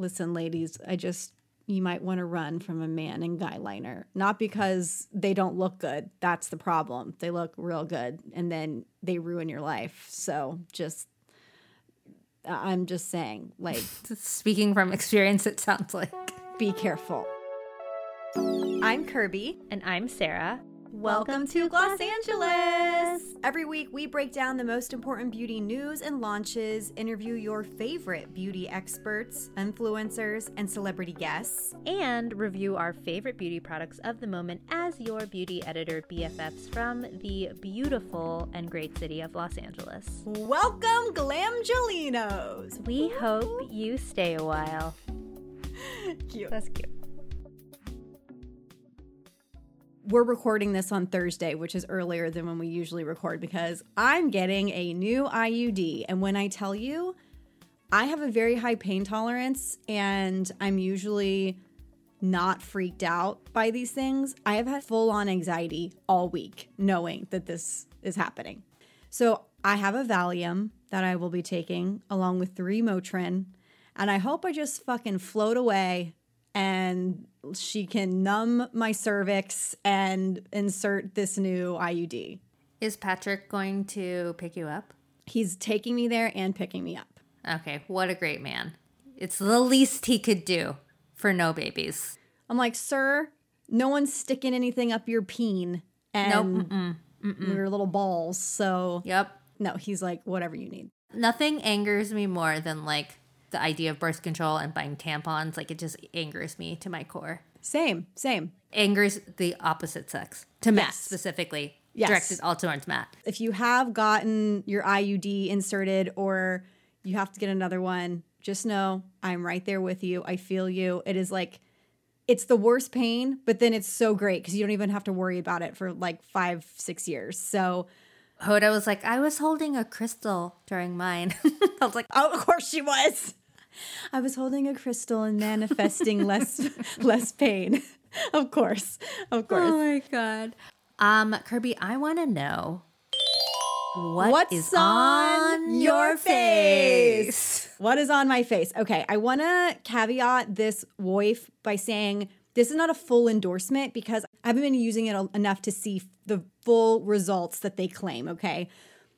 Listen, ladies, I just you might want to run from a man in guy liner. Not because they don't look good. That's the problem. They look real good and then they ruin your life. So just I'm just saying, like, Speaking from experience, it sounds like. be careful. I'm Kirby. And I'm Sarah. Welcome to Gloss Angeles! Every week, we break down the most important beauty news and launches, interview your favorite beauty experts, influencers, and celebrity guests. And review our favorite beauty products of the moment as your beauty editor BFFs from the beautiful and great city of Los Angeles. Welcome, Glamgelinos! We hope you stay a while. Cute. That's cute. We're recording this on Thursday, which is earlier than when we usually record because I'm getting a new IUD. And when I tell you, I have a very high pain tolerance and I'm usually not freaked out by these things. I have had full on anxiety all week knowing that this is happening. So I have a Valium that I will be taking along with three Motrin. And I hope I just fucking float away and she can numb my cervix and insert this new IUD. Is Patrick going to pick you up? He's taking me there and picking me up. Okay, what a great man. It's the least he could do for no babies. I'm like, sir, no one's sticking anything up your peen and Nope. Mm-mm. your little balls. So, Yep. no, he's like, whatever you need. Nothing angers me more than like the idea of birth control and buying tampons. Like it just angers me to my core. Same, same. Angers the opposite sex. To Matt Yes. specifically. Yes. Directed all towards Matt. If you have gotten your IUD inserted or you have to get another one, just know I'm right there with you. I feel you. It is like, it's the worst pain, but then it's so great because you don't even have to worry about it for like five, six years. So, Hoda was like, I was holding a crystal during mine. I was like, oh, of course she was. I was holding a crystal and manifesting less less pain. Of course. Of course. oh my God. Um, Kirby, I want to know what What's is on your face? What is on my face? Okay, I want to caveat this WOIF by saying this is not a full endorsement because I haven't been using it enough to see the full results that they claim, okay?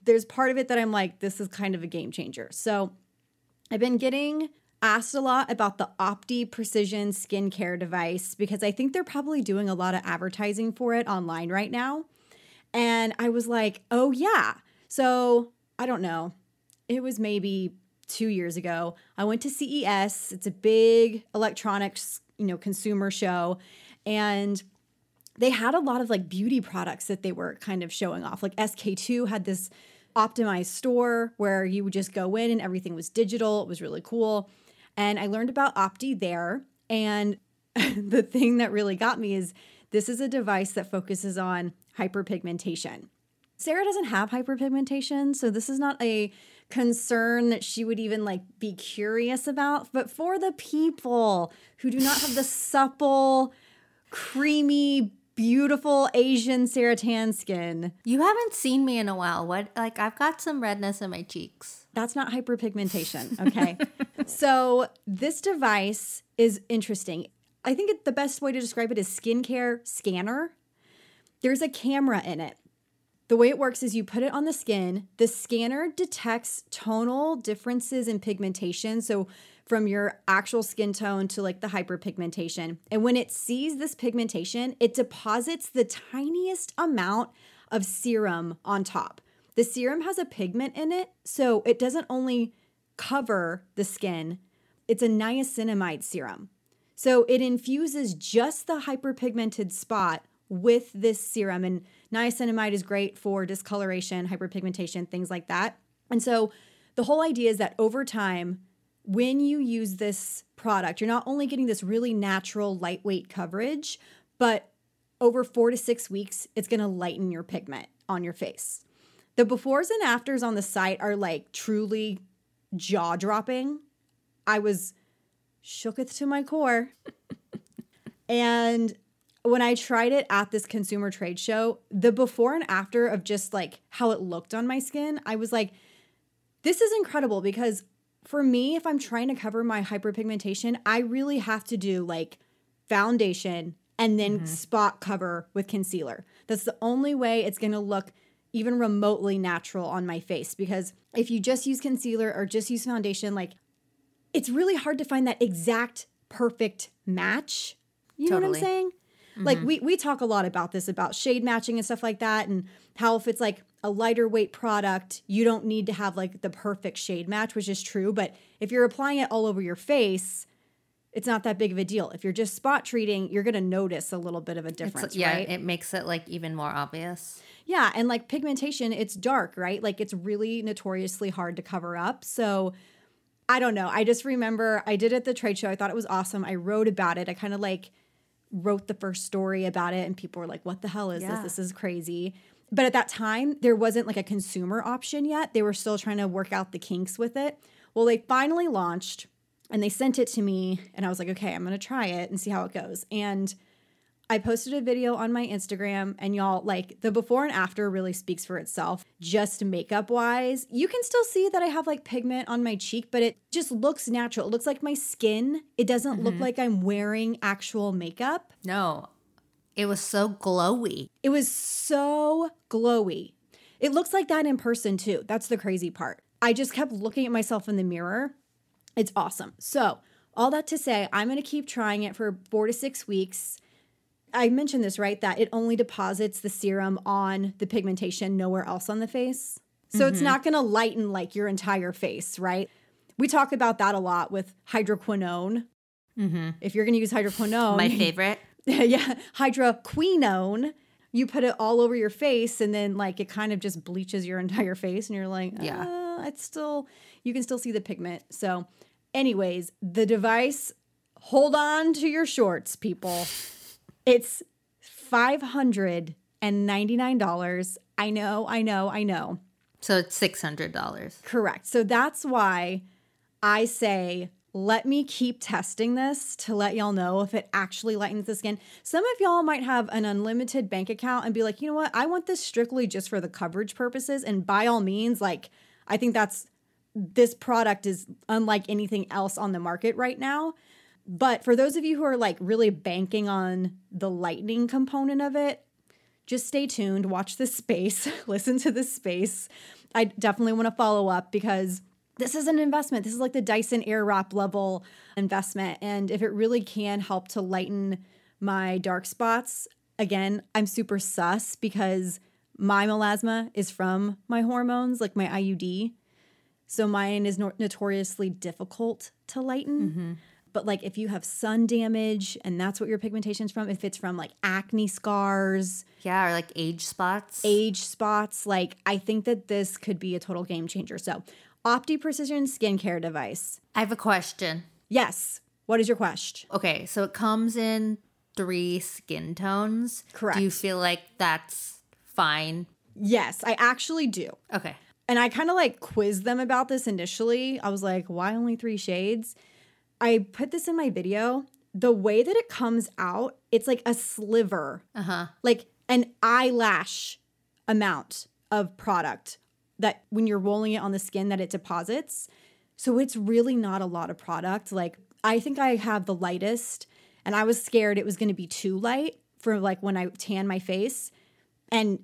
There's part of it that I'm like, this is kind of a game changer. So I've been getting asked a lot about the Opti Precision skincare device because I think they're probably doing a lot of advertising for it online right now. And I was like, oh, yeah. So I don't know. It was maybe two years ago. I went to CES. It's a big electronics, you know, consumer show. And they had a lot of like beauty products that they were kind of showing off. Like SK-II had this optimized store where you would just go in and everything was digital. It was really cool. And I learned about Opti there. And the thing that really got me is this is a device that focuses on hyperpigmentation. Sarah doesn't have hyperpigmentation, so this is not a concern that she would even like be curious about. But for the people who do not have the supple, creamy, beautiful Asian Sarah tan skin, You haven't seen me in a while. What? Like, I've got some redness in my cheeks. that's not hyperpigmentation, okay? so this device is interesting. I think it, the best way to describe it is skincare scanner. There's a camera in it. The way it works is you put it on the skin. The scanner detects tonal differences in pigmentation. So, from your actual skin tone to like the hyperpigmentation. And when it sees this pigmentation, it deposits the tiniest amount of serum on top. The serum has a pigment in it, so it doesn't only cover the skin, it's a niacinamide serum. So it infuses just the hyperpigmented spot with this serum. And niacinamide is great for discoloration, hyperpigmentation, things like that. And so the whole idea is that over time, when you use this product, you're not only getting this really natural, lightweight coverage, but over four to six weeks, it's gonna lighten your pigment on your face. The befores and afters on the site are like truly jaw dropping. I was shooketh to my core. and when I tried it at this consumer trade show, the before and after of just like how it looked on my skin, I was like, this is incredible because for me, if I'm trying to cover my hyperpigmentation, I really have to do like foundation and then mm-hmm. spot cover with concealer. That's the only way it's gonna look even remotely natural on my face because if you just use concealer or just use foundation, like it's really hard to find that exact perfect match. You know what I'm saying? Like mm-hmm. we we talk a lot about this about shade matching and stuff like that and how if it's like a lighter weight product, you don't need to have like the perfect shade match, which is true, but if you're applying it all over your face, it's not that big of a deal. If you're just spot treating, you're going to notice a little bit of a It's, difference, yeah, right? it makes it like even more obvious. Yeah, and like pigmentation, it's dark, right? Like it's really notoriously hard to cover up. So I don't know. I just remember I did it at the trade show. I thought it was awesome. I wrote about it. I kind of like wrote the first story about it, and people were like, what the hell is Yeah. this? This is crazy. But at that time, there wasn't like a consumer option yet. They were still trying to work out the kinks with it. Well, they finally launched and they sent it to me, and I was like, okay, I'm gonna try it and see how it goes. And I posted a video on my Instagram, and y'all, like the before and after really speaks for itself. Just makeup wise, you can still see that I have like pigment on my cheek, but it just looks natural. It looks like my skin. It doesn't look mm-hmm. like I'm wearing actual makeup. No, it was so glowy. It was so glowy. It looks like that in person too. That's the crazy part. I just kept looking at myself in the mirror. It's awesome. So, all that to say, I'm going to keep trying it for four to six weeks. I mentioned this, right? That it only deposits the serum on the pigmentation, nowhere else on the face. So, it's mm-hmm. not going to lighten like your entire face, right? We talk about that a lot with hydroquinone. Mm-hmm. If you're going to use hydroquinone, My favorite. yeah, hydroquinone. You put it all over your face, and then like it kind of just bleaches your entire face, and you're like, Yeah. yeah, it's still you can still see the pigment. So, anyways, the device. Hold on to your shorts, people. It's five hundred and ninety nine dollars. I know, I know, I know. So it's six hundred dollars. Correct. So that's why I say, let me keep testing this to let y'all know if it actually lightens the skin. Some of y'all might have an unlimited bank account and be like, you know what? I want this strictly just for the coverage purposes. And by all means, like, I think that's this product is unlike anything else on the market right now. But for those of you who are like really banking on the lightning component of it, just stay tuned, watch this space, listen to this space. I definitely want to follow up because this is an investment. This is like the Dyson Airwrap level investment. And if it really can help to lighten my dark spots, again, I'm super sus because my melasma is from my hormones, like my IUD. So mine is no- notoriously difficult to lighten. Mm-hmm. But like if you have sun damage and that's what your pigmentation's from, if it's from like acne scars, Yeah, or like age spots. age spots, like I think that this could be a total game changer. So, Opti Precision skincare device. I have a question. Yes. What is your question? Okay, so it comes in three skin tones. Correct. Do you feel like that's fine? Yes, I actually do. Okay. And I kind of like quizzed them about this initially. I was like, why only three shades? I put this in my video. The way that it comes out, it's like a sliver, uh-huh. like an eyelash amount of product that when you're rolling it on the skin that it deposits. So it's really not a lot of product. Like I think I have the lightest and I was scared it was going to be too light for like when I tan my face and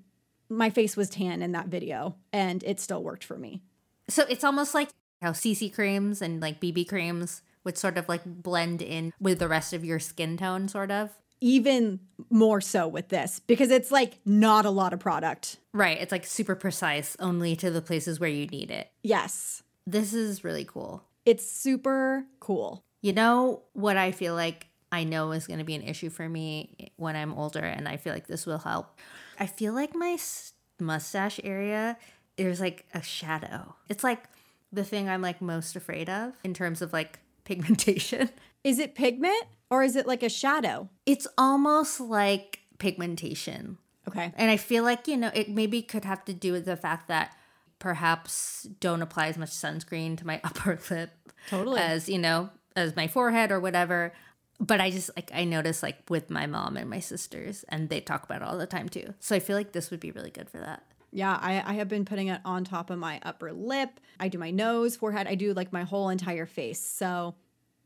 my face was tan in that video and it still worked for me. So it's almost like how CC creams and like BB creams would sort of like blend in with the rest of your skin tone, sort of. Even more so with this because it's like not a lot of product. Right. It's like super precise, only to the places where you need it. Yes. This is really cool. It's super cool. You know what I feel like I know is going to be an issue for me when I'm older, and I feel like this will help. I feel like my s- mustache area, there's like a shadow. It's like the thing I'm like most afraid of in terms of like pigmentation. Is it pigment or is it like a shadow? It's almost like pigmentation. Okay. And I feel like, you know, it maybe could have to do with the fact that perhaps don't apply as much sunscreen to my upper lip Totally. as, you know, as my forehead or whatever. But I just like I notice like with my mom and my sisters and they talk about it all the time too. So I feel like this would be really good for that. Yeah, I, I have been putting it on top of my upper lip. I do my nose, forehead. I do like my whole entire face. So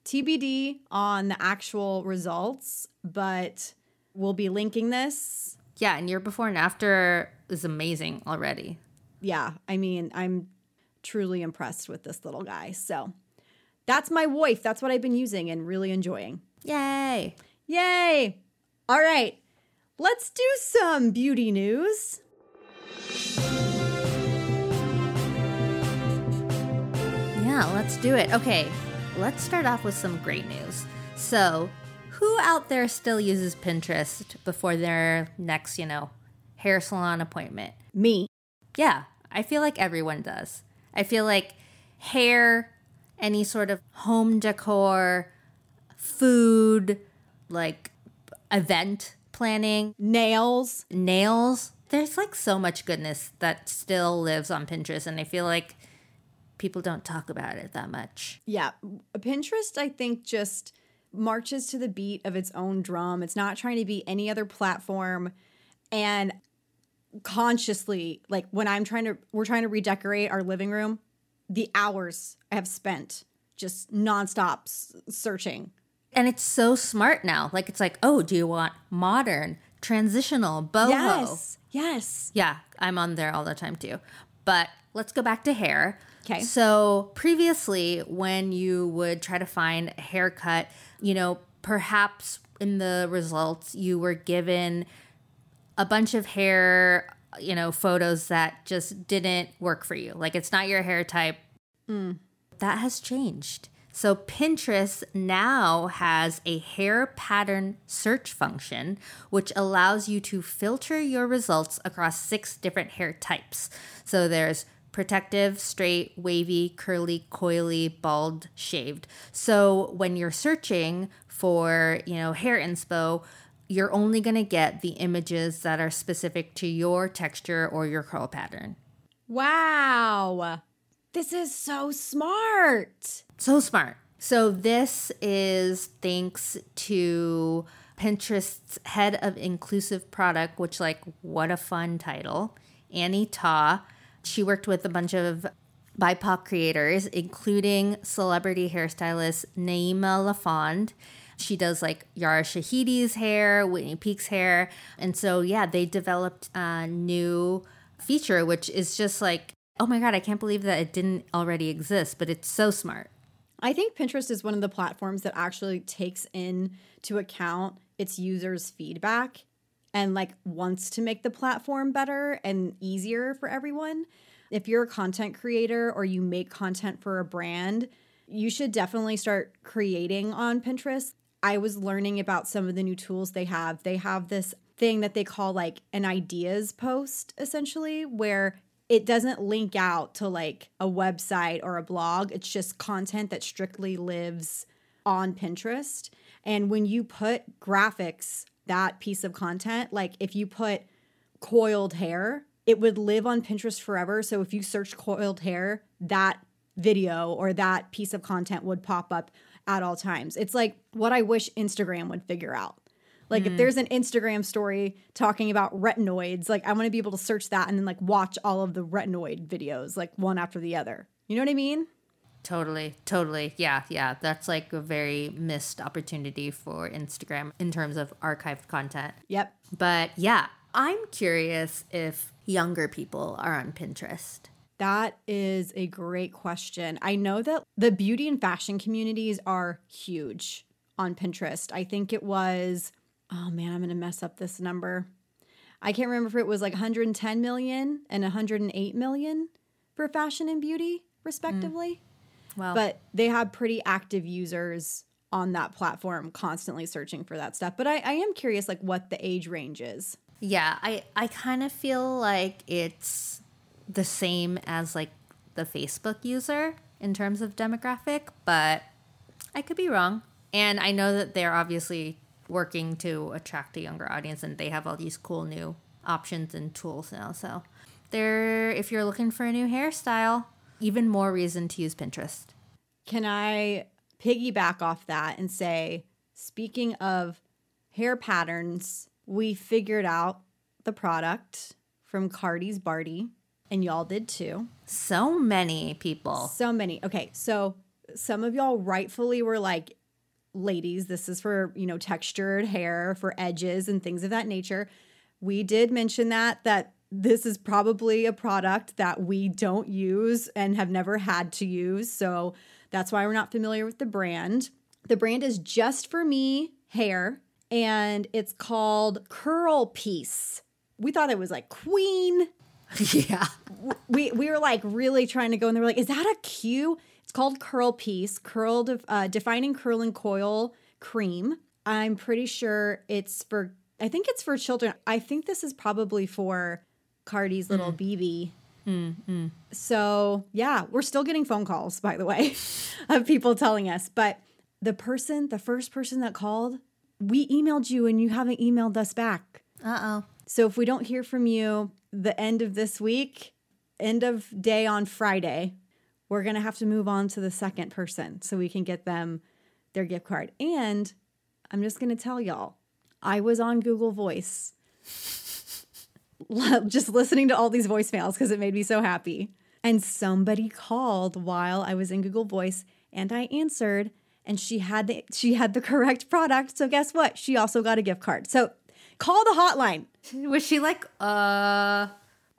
TBD on the actual results, but we'll be linking this. Yeah, and your before and after is amazing already. Yeah, I mean, I'm truly impressed with this little guy. So that's my wife. That's what I've been using and really enjoying. Yay. Yay! All right, let's do some beauty news. Yeah, let's do it. Okay, let's start off with some great news. So, who out there still uses Pinterest before their next, you know, hair salon appointment? Me. Yeah, I feel like everyone does. I feel like hair, any sort of home decor, food, like event planning, Nails. nails. There's like so much goodness that still lives on Pinterest, and I feel like people don't talk about it that much. Yeah, Pinterest, I think, just marches to the beat of its own drum. It's not trying to be any other platform. And consciously, like when I'm trying to, we're trying to redecorate our living room, the hours I have spent just nonstop s- searching. And it's so smart now. Like it's like, oh, do you want modern, transitional, boho? Yes. Yes. Yeah, I'm on there all the time too. But let's go back to hair. 'Kay. So previously, when you would try to find a haircut, you know, perhaps in the results you were given a bunch of hair, you know, photos that just didn't work for you. Like it's not your hair type. Mm. That has changed. So Pinterest now has a hair pattern search function, which allows you to filter your results across six different hair types. So there's protective, straight, wavy, curly, coily, bald, shaved. So when you're searching for, you know, hair inspo, you're only going to get the images that are specific to your texture or your curl pattern. Wow. This is so smart. So smart. So this is thanks to Pinterest's head of inclusive product, which like what a fun title, Annie Ta. She worked with a bunch of BIPOC creators, including celebrity hairstylist Naeemah LaFond. She does like Yara Shahidi's hair, Whitney Peak's hair. And so, yeah, they developed a new feature, which is just like, oh my God, I can't believe that it didn't already exist, but it's so smart. I think Pinterest is one of the platforms that actually takes into account its users' feedback and like wants to make the platform better and easier for everyone. If you're a content creator or you make content for a brand, you should definitely start creating on Pinterest. I was learning about some of the new tools they have. They have this thing that they call like an ideas post essentially where it doesn't link out to like a website or a blog. It's just content that strictly lives on Pinterest. And when you put graphics, that piece of content, like if you put coiled hair, it would live on Pinterest forever. So if you search coiled hair, that video or that piece of content would pop up at all times. It's like what I wish Instagram would figure out. Like if hmm. there's an Instagram story talking about retinoids, like I want to be able to search that and then like watch all of the retinoid videos like one after the other. You know what I mean? Totally, totally. Yeah, yeah. That's like a very missed opportunity for Instagram in terms of archived content. Yep. But yeah, I'm curious if younger people are on Pinterest. That is a great question. I know that the beauty and fashion communities are huge on Pinterest. I think it was, oh man, I'm going to mess up this number. I can't remember if it was like 110 million and 108 million for fashion and beauty, respectively. Mm. Well, But they have pretty active users on that platform constantly searching for that stuff. But I, I am curious, like, what the age range is. yeah, I I kind of feel like it's the same as like the Facebook user in terms of demographic, but I could be wrong. And I know that they're obviously working to attract a younger audience and they have all these cool new options and tools now. So there if you're looking for a new hairstyle, even more reason to use Pinterest. Can I piggyback off that and say, speaking of hair patterns, we figured out the product from Cardi's Barty, and y'all did too. So many people. So many. Okay, so some of y'all rightfully were like, ladies, this is for, you know, textured hair, for edges and things of that nature. We did mention that, that this is probably a product that we don't use and have never had to use. So that's why we're not familiar with the brand. The brand is just for me hair and it's called Curl Peace. We thought it was like Queen. yeah. We we were like really trying to go and they were like, is that a Q? It's called Curl Peace, Curl Def- uh, Defining Curl and Coil Cream. I'm pretty sure it's for, I think it's for children. I think this is probably for Cardi's little BB. So, yeah, we're still getting phone calls, by the way, of people telling us. But the person, the first person that called, we emailed you and you haven't emailed us back. Uh oh. So if we don't hear from you the end of this week, end of day on Friday, we're going to have to move on to the second person so we can get them their gift card. And I'm just going to tell y'all, I was on Google Voice just listening to all these voicemails because it made me so happy. And somebody called while I was in Google Voice and I answered and she had the she had the correct product. So guess what? She also got a gift card. So call the hotline. Was she like, uh,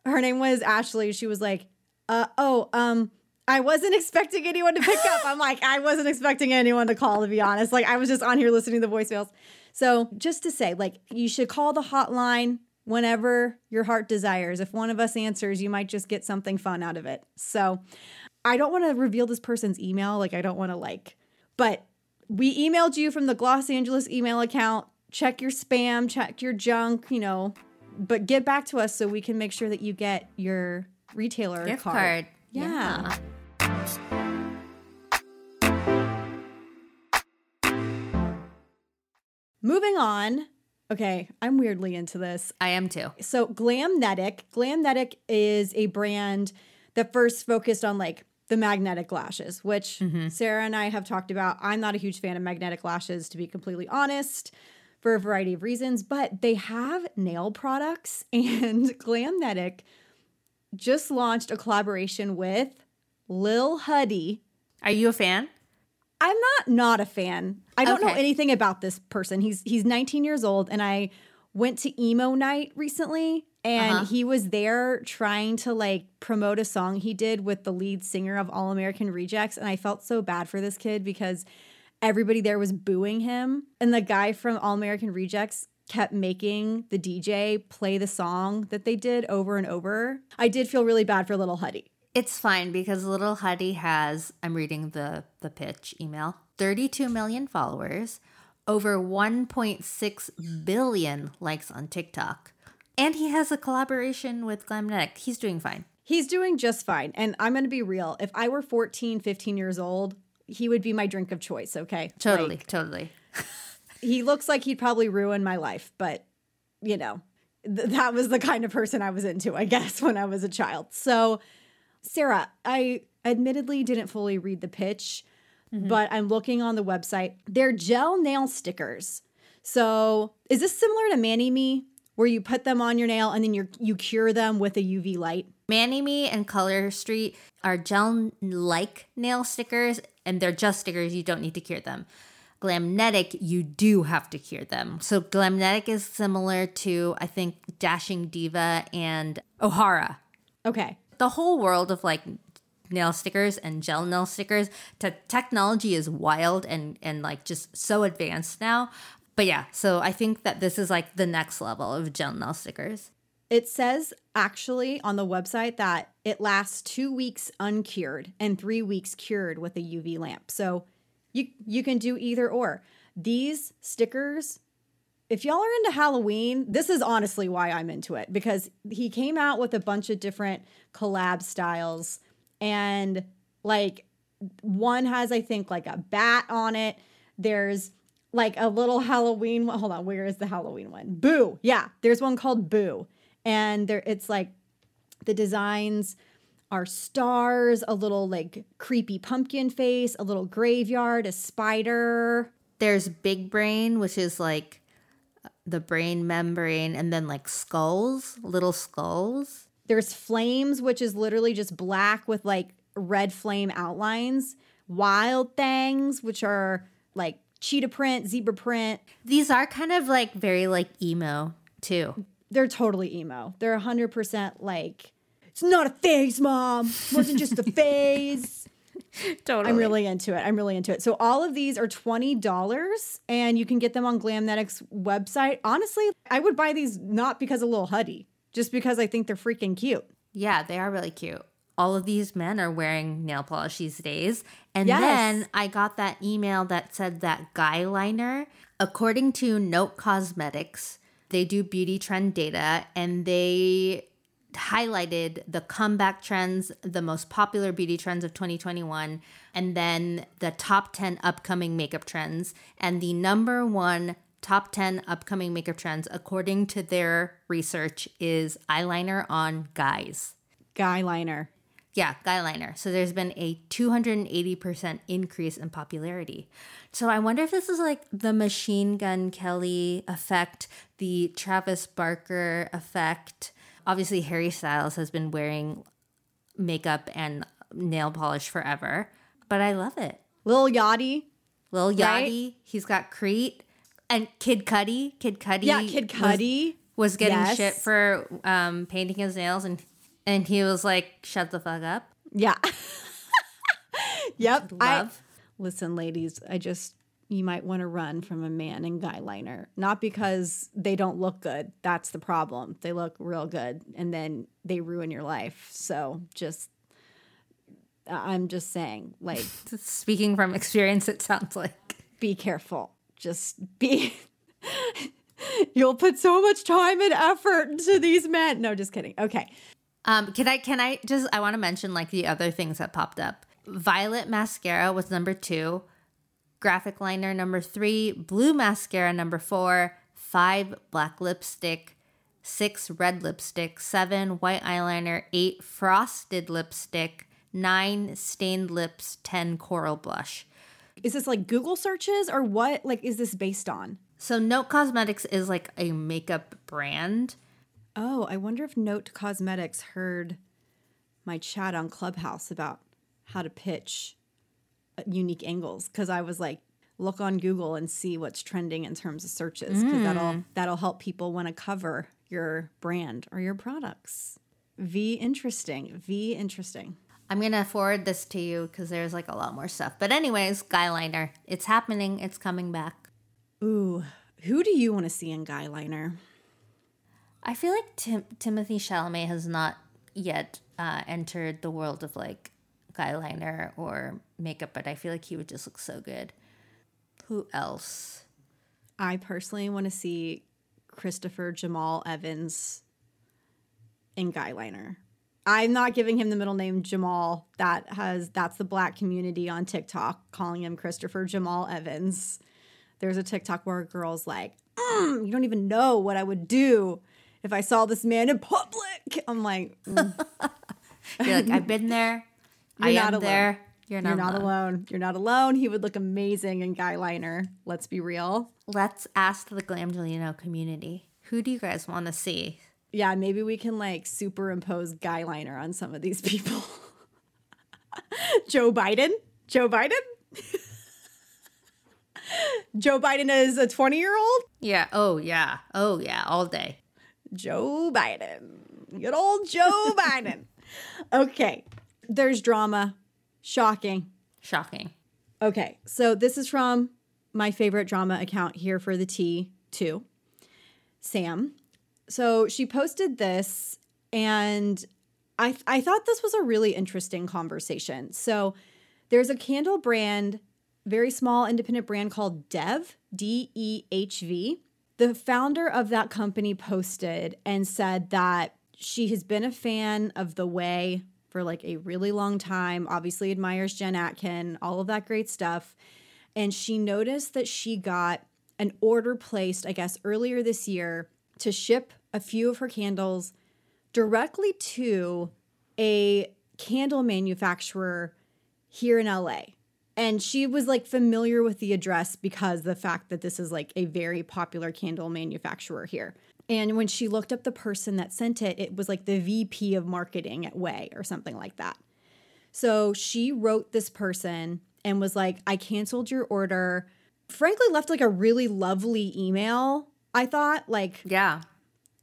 her name was Ashley. She was like, uh, oh, um, I wasn't expecting anyone to pick up. I'm like, I wasn't expecting anyone to call, to be honest. Like, I was just on here listening to the voicemails. So, just to say, like, you should call the hotline whenever your heart desires. If one of us answers, you might just get something fun out of it. So, I don't want to reveal this person's email. Like, I don't want to, like, but we emailed you from the Gloss Angeles email account. Check your spam, check your junk, you know, but get back to us so we can make sure that you get your retailer gift card. card? Yeah. Moving on. Okay, I'm weirdly into this. I am too. So Glamnetic, Glamnetic is a brand that first focused on like the magnetic lashes, which mm-hmm. Sarah and I have talked about. I'm not a huge fan of magnetic lashes, to be completely honest, for a variety of reasons, but they have nail products, and Glamnetic just launched a collaboration with Lil Huddy. Are you a fan? I'm not not a fan. I don't know anything about this person. He's he's 19 years old and I went to emo night recently and Uh-huh. he was there trying to like promote a song he did with the lead singer of All American Rejects and I felt so bad for this kid because everybody there was booing him and the guy from All American Rejects kept making the DJ play the song that they did over and over. I did feel really bad for little Huddy. It's fine because Little Huddy has, I'm reading the, the pitch email, 32 million followers, over 1.6 billion likes on TikTok. And he has a collaboration with Glamnetic. He's doing fine. He's doing just fine. And I'm going to be real. If I were 14, 15 years old, he would be my drink of choice, okay? Totally, Like, totally. he looks like he'd probably ruin my life, but you know, th- that was the kind of person I was into, I guess, when I was a child. So, Sarah, I admittedly didn't fully read the pitch, mm-hmm. but I'm looking on the website. They're gel nail stickers. So, is this similar to Mani Me, where you put them on your nail and then you you cure them with a UV light? ManiMe and Color Street are gel like nail stickers, and they're just stickers. You don't need to cure them. Glamnetic, you do have to cure them. So, Glamnetic is similar to, I think, Dashing Diva and Ohora. Okay. The whole world of like nail stickers and gel nail stickers, te- technology is wild and, and like just so advanced now. But yeah, so I think that this is like the next level of gel nail stickers. It says actually on the website that it lasts two weeks uncured and three weeks cured with a UV lamp. So you you can do either or. These stickers, if y'all are into Halloween, this is honestly why I'm into it because he came out with a bunch of different collab styles And like one has, I think, like a bat on it. There's like a little Halloween. Hold on, where is the Halloween one? Boo. Yeah, there's one called Boo. And there it's like the designs are stars, a little like creepy pumpkin face, a little graveyard, a spider. There's big brain, which is like the brain membrane, and then like skulls, little skulls. There's flames, which is literally just black with like red flame outlines. Wild things, which are like cheetah print, zebra print. These are kind of like very like emo too. They're totally emo. They're 100% like, it's not a phase, mom. It wasn't just a phase. Totally. I'm really into it. I'm really into it. So all of these are $20 and you can get them on Glamnetics website. Honestly, I would buy these not because of Lil Huddy, just because I think they're freaking cute. Yeah, they are really cute. All of these men are wearing nail polish these days. And Yes. then I got that email that said that guy liner, according to Note Cosmetics, they do beauty trend data and they highlighted the comeback trends, the most popular beauty trends of 2021, and then the top 10 upcoming makeup trends. And the number one top 10 upcoming makeup trends, according to their research, is eyeliner on guys. Guy liner. Yeah, guy liner. So there's been a 280% increase in popularity. So I wonder if this is like the Machine Gun Kelly effect, the Travis Barker effect. Obviously, Harry Styles has been wearing makeup and nail polish forever, but I love it. Lil Yachty. Lil Right? Yachty, he's got Crete and Kid Cudi. Kid Cudi. Yeah, Kid was- Cudi. was getting Yes. shit for um, painting his nails and and he was like shut the fuck up Yeah. yep. I- love listen, ladies, I just you might want to run from a man in guy liner. Not because they don't look good. That's the problem. They look real good and then they ruin your life. So just I'm just saying, like, speaking from experience it sounds like be careful. Just be You'll put so much time and effort into these men. No, just kidding. Okay. um can i can i just i want to mention like the other things that popped up violet mascara was number two graphic liner number three blue mascara number four five black lipstick six red lipstick seven white eyeliner eight frosted lipstick nine stained lips 10 coral blush Is this like Google searches or what like is this based on? So Note Cosmetics is like a makeup brand. Oh, I wonder if Note Cosmetics heard my chat on Clubhouse about how to pitch unique angles because I was like, look on Google and see what's trending in terms of searches because that'll that'll help people want to cover your brand or your products. V interesting. V interesting. I'm gonna forward this to you because there's like a lot more stuff. But anyways, guy liner, it's happening. It's coming back. Ooh, who do you want to see in guy liner? I feel like Tim- Timothée Chalamet has not yet uh, entered the world of like guy liner or makeup, but I feel like he would just look so good. Who else? I personally want to see Christopher Jamal Evans in guyliner. I'm not giving him the middle name Jamal. That has that's the black community on TikTok calling him Christopher Jamal Evans. There's a TikTok where a girl's like, "Mm, "You don't even know what I would do if I saw this man in public." I'm like, mm, You're like, I've been there. I You're am not alone. there. You're not, "You're not alone. alone. You're not alone." He would look amazing in guy liner. Let's be real. Let's ask the Glamgelino community. Who do you guys want to see? Yeah, maybe we can like superimpose guy liner on some of these people. Joe Biden? Joe Biden? Joe Biden is a 20 year old? Yeah. Oh yeah. Oh yeah. All day. Joe Biden. Good old Joe Biden. Okay, there's drama. Shocking. Shocking. Okay, so this is from my favorite drama account here for the T2, Sam. So she posted this, and I I thought this was a really interesting conversation. So there's a candle brand, very small independent brand called Dehv D E H V. The founder of that company posted and said that she has been a fan of the Ouai for like a really long time, obviously admires Jen Atkin, all of that great stuff. And she noticed that she got an order placed, I guess, earlier this year to ship a few of her candles directly to a candle manufacturer here in LA. And she was like familiar with the address because the fact that this is like a very popular candle manufacturer here. And when she looked up the person that sent it, it was like the VP of marketing at Ouai or something like that. So she wrote this person and was like, I canceled your order. Frankly, left like a really lovely email. I thought, like, Yeah.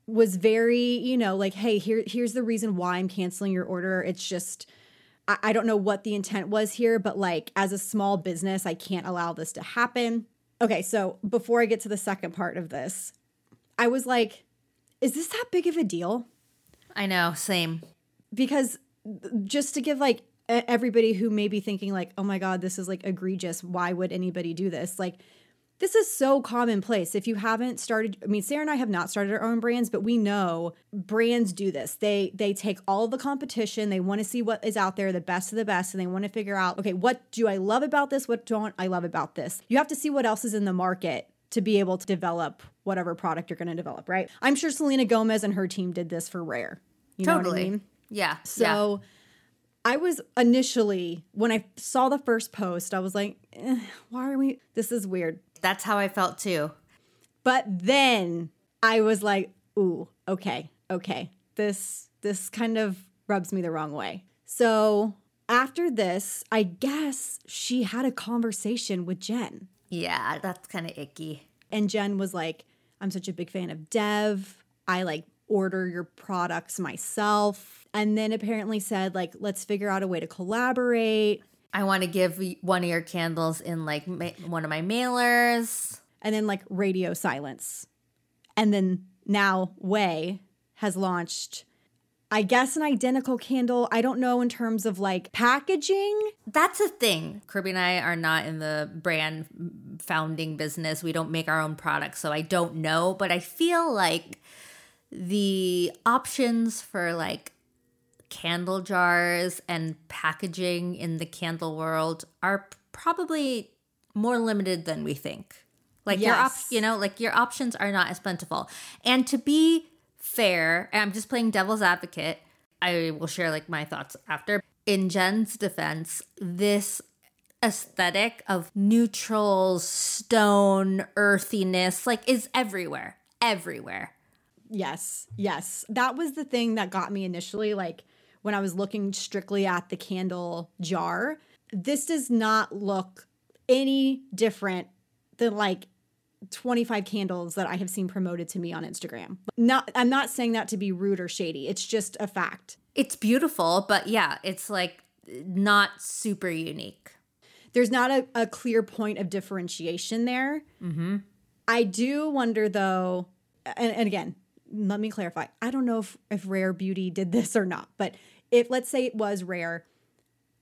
was very, you know, like, hey, here, here's the reason why I'm canceling your order. It's just, I, I don't know what the intent was here, but like, as a small business, I can't allow this to happen. Okay, so before I get to the second part of this, I was like, is this that big of a deal? I know. Same. because just to give like everybody who may be thinking like oh my god this is like egregious why would anybody do this like this is so commonplace if you haven't started i mean sarah and i have not started our own brands but we know brands do this they they take all the competition they want to see what is out there the best of the best and they want to figure out okay what do i love about this what don't i love about this you have to see what else is in the market to be able to develop whatever product you're going to develop right i'm sure selena gomez and her team did this for rare you know what totally. I mean? Yeah. So I was initially, when I saw the first post, I was like, eh, why are we? This is weird. That's how I felt too. But then I was like, ooh, okay, okay. This this kind of rubs me the wrong way. So after this, I guess she had a conversation with Jen. Yeah, that's kind of icky. And Jen was like, I'm such a big fan of Dehv. I like order your products myself. And then apparently said, like, let's figure out a way to collaborate. I want to give one of your candles in like ma- one of my mailers. And then like radio silence. And then now Ouai has launched, I guess, an identical candle. I don't know in terms of like packaging. That's a thing. Kirby and I are not in the brand founding business. We don't make our own products, so I don't know. But I feel like the options for like candle jars and packaging in the candle world are probably more limited than we think. Like your op- you know, like your options are not as plentiful. And to be fair, and I'm just playing devil's advocate, I will share like my thoughts after. In Jen's defense, this aesthetic of neutral stone, earthiness, like is everywhere. Everywhere. Yes, yes. That was the thing that got me initially. Like when I was looking strictly at the candle jar, this does not look any different than like 25 candles that I have seen promoted to me on Instagram. Not I'm not saying that to be rude or shady. It's just a fact. It's beautiful, but yeah, it's like not super unique. There's not a, a clear point of differentiation there. Mm-hmm. I do wonder though, and, and again, let me clarify. I don't know if, if Rare Beauty did this or not, but if let's say it was Rare,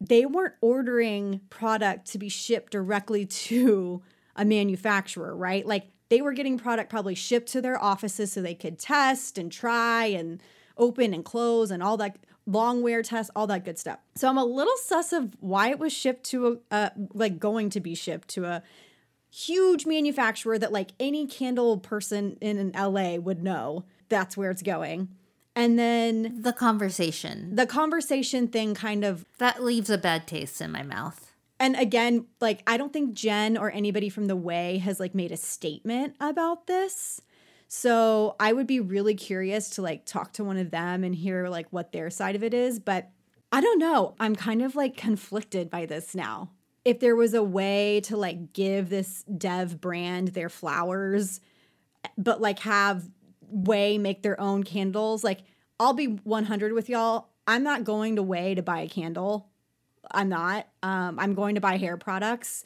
they weren't ordering product to be shipped directly to a manufacturer, right? Like they were getting product probably shipped to their offices so they could test and try and open and close and all that long wear test, all that good stuff. So I'm a little sus of why it was shipped to a, like going to be shipped to a huge manufacturer that like any candle person in LA would know that's where it's going. And then The conversation the conversation thing kind of that leaves a bad taste in my mouth. and again, like I don't think Jen or anybody from the way has like made a statement about this. So I would be really curious to like talk to one of them and hear like what their side of it is, but I don't know. I'm kind of like conflicted by this now. If there was a Ouai to like give this Dehv brand their flowers but like have Ouai make their own candles. Like, I'll be 100 with y'all. I'm not going to Ouai to buy a candle. I'm not. Um, I'm going to buy hair products.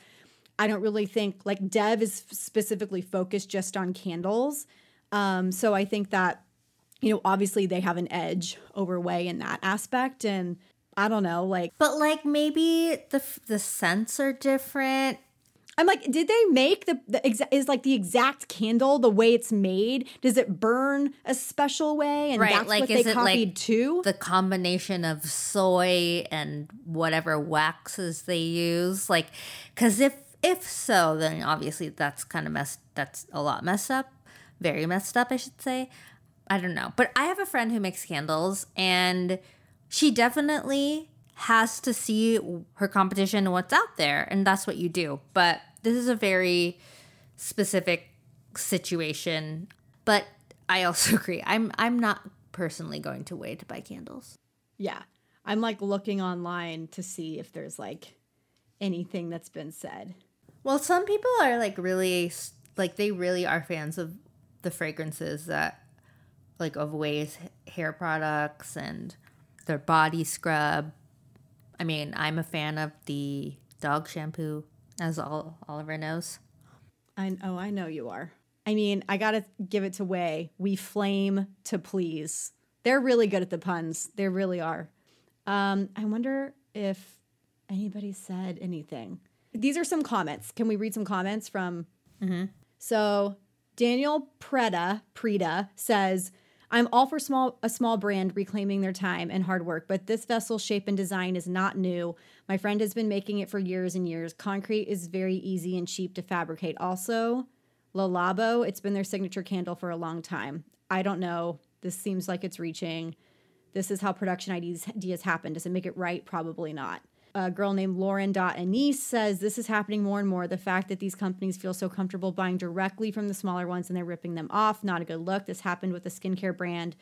I don't really think like Dehv is specifically focused just on candles. Um, so I think that, you know, obviously they have an edge over Ouai in that aspect. And I don't know, like, But like maybe the the scents are different. I'm like, did they make the, the exa- is like the exact candle the way it's made? Does it burn a special way? And Right, that's like what is they it copied like too? the combination of soy and whatever waxes they use? Like, because if if so, then obviously that's kind of messed. That's a lot messed up, very messed up, I should say. I don't know, but I have a friend who makes candles, and she definitely has to see her competition and what's out there, and that's what you do. But this is a very specific situation. But I also agree. I'm I'm not personally going to Ouai to buy candles. yeah. I'm like looking online to see if there's like anything that's been said. Well, some people are like really like they really are fans of the fragrances that like of Ouai's hair products and their body scrub. I mean, I'm a fan of the dog shampoo, as all Oliver knows. I oh, I know you are. I mean, I gotta give it to Ouai. We flame to please. They're really good at the puns. They really are. Um, I wonder if anybody said anything. These are some comments. Can we read some comments from? So Daniel Preda Preda says, "I'm all for small a small brand reclaiming their time and hard work, but this vessel shape and design is not new. My friend has been making it for years and years. Concrete is very easy and cheap to fabricate. Also, Le Labo, it's been their signature candle for a long time. I don't know. This seems like it's reaching. This is how production ideas happen. Does it make it right? Probably not. A girl named Lauren Anise says this is happening more and more. The fact that these companies feel so comfortable buying directly from the smaller ones and they're ripping them off, not a good look. This happened with a skincare brand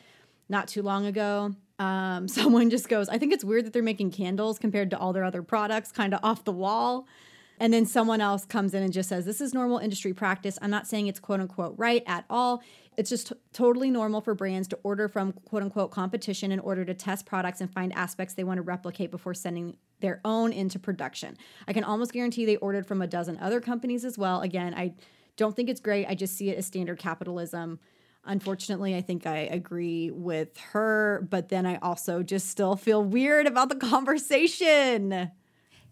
not too long ago. Um, someone just goes, I think it's weird that they're making candles compared to all their other products, kind of off the wall. And then someone else comes in and just says, This is normal industry practice. I'm not saying it's quote unquote right at all. It's just t- totally normal for brands to order from quote unquote competition in order to test products and find aspects they want to replicate before sending their own into production. I can almost guarantee they ordered from a dozen other companies as well. Again, I don't think it's great. I just see it as standard capitalism. Unfortunately, I think I agree with her, but then I also just still feel weird about the conversation.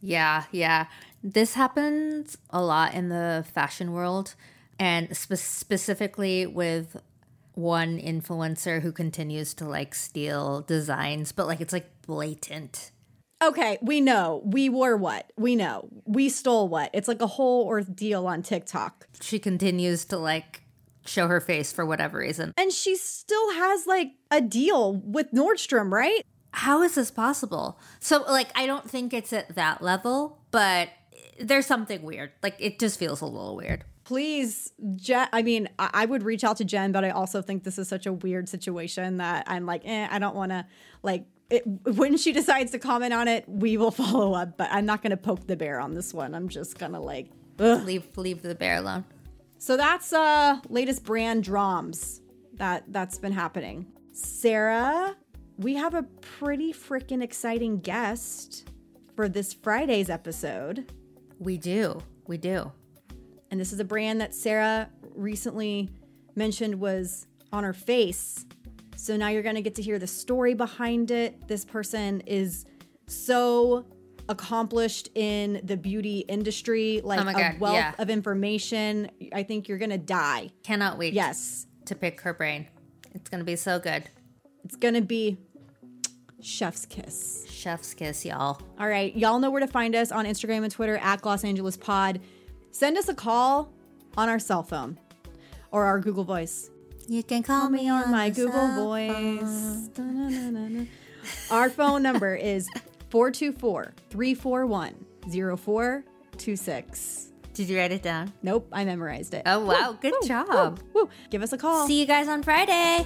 Yeah, yeah. This happens a lot in the fashion world, and spe- specifically with one influencer who continues to like steal designs, but like it's like blatant. Okay, we know. We wore what? We know. We stole what? It's like a whole ordeal on TikTok. She continues to like show her face for whatever reason. And she still has like a deal with Nordstrom, right? How is this possible? So, like, I don't think it's at that level, but there's something weird. Like, it just feels a little weird. Please, Jen. I mean, I, I would reach out to Jen, but I also think this is such a weird situation that I'm like, eh, I don't want to like. It, when she decides to comment on it, we will follow up. But I'm not going to poke the bear on this one. I'm just gonna like, ugh. Leave leave the bear alone. So that's uh latest brand drums that that's been happening. Sarah, we have a pretty freaking exciting guest for this Friday's episode. We do. We do. And this is a brand that Sarah recently mentioned was on her face. So now you're going to get to hear the story behind it. This person is so accomplished in the beauty industry, like Oh a wealth yeah. of information. I think you're going to die. Cannot wait. Yes. To pick her brain. It's gonna be so good. It's going to be chef's kiss. Chef's kiss, y'all. All right. Y'all know where to find us on Instagram and Twitter at Gloss Angeles Pod. Send us a call on our cell phone or our Google Voice. You can call me on my Google Voice. Our phone number is 424 341 0426. Did you write it down? Nope, I memorized it. Oh wow, good Woo, job. Woo, woo. Give us a call. See you guys on Friday.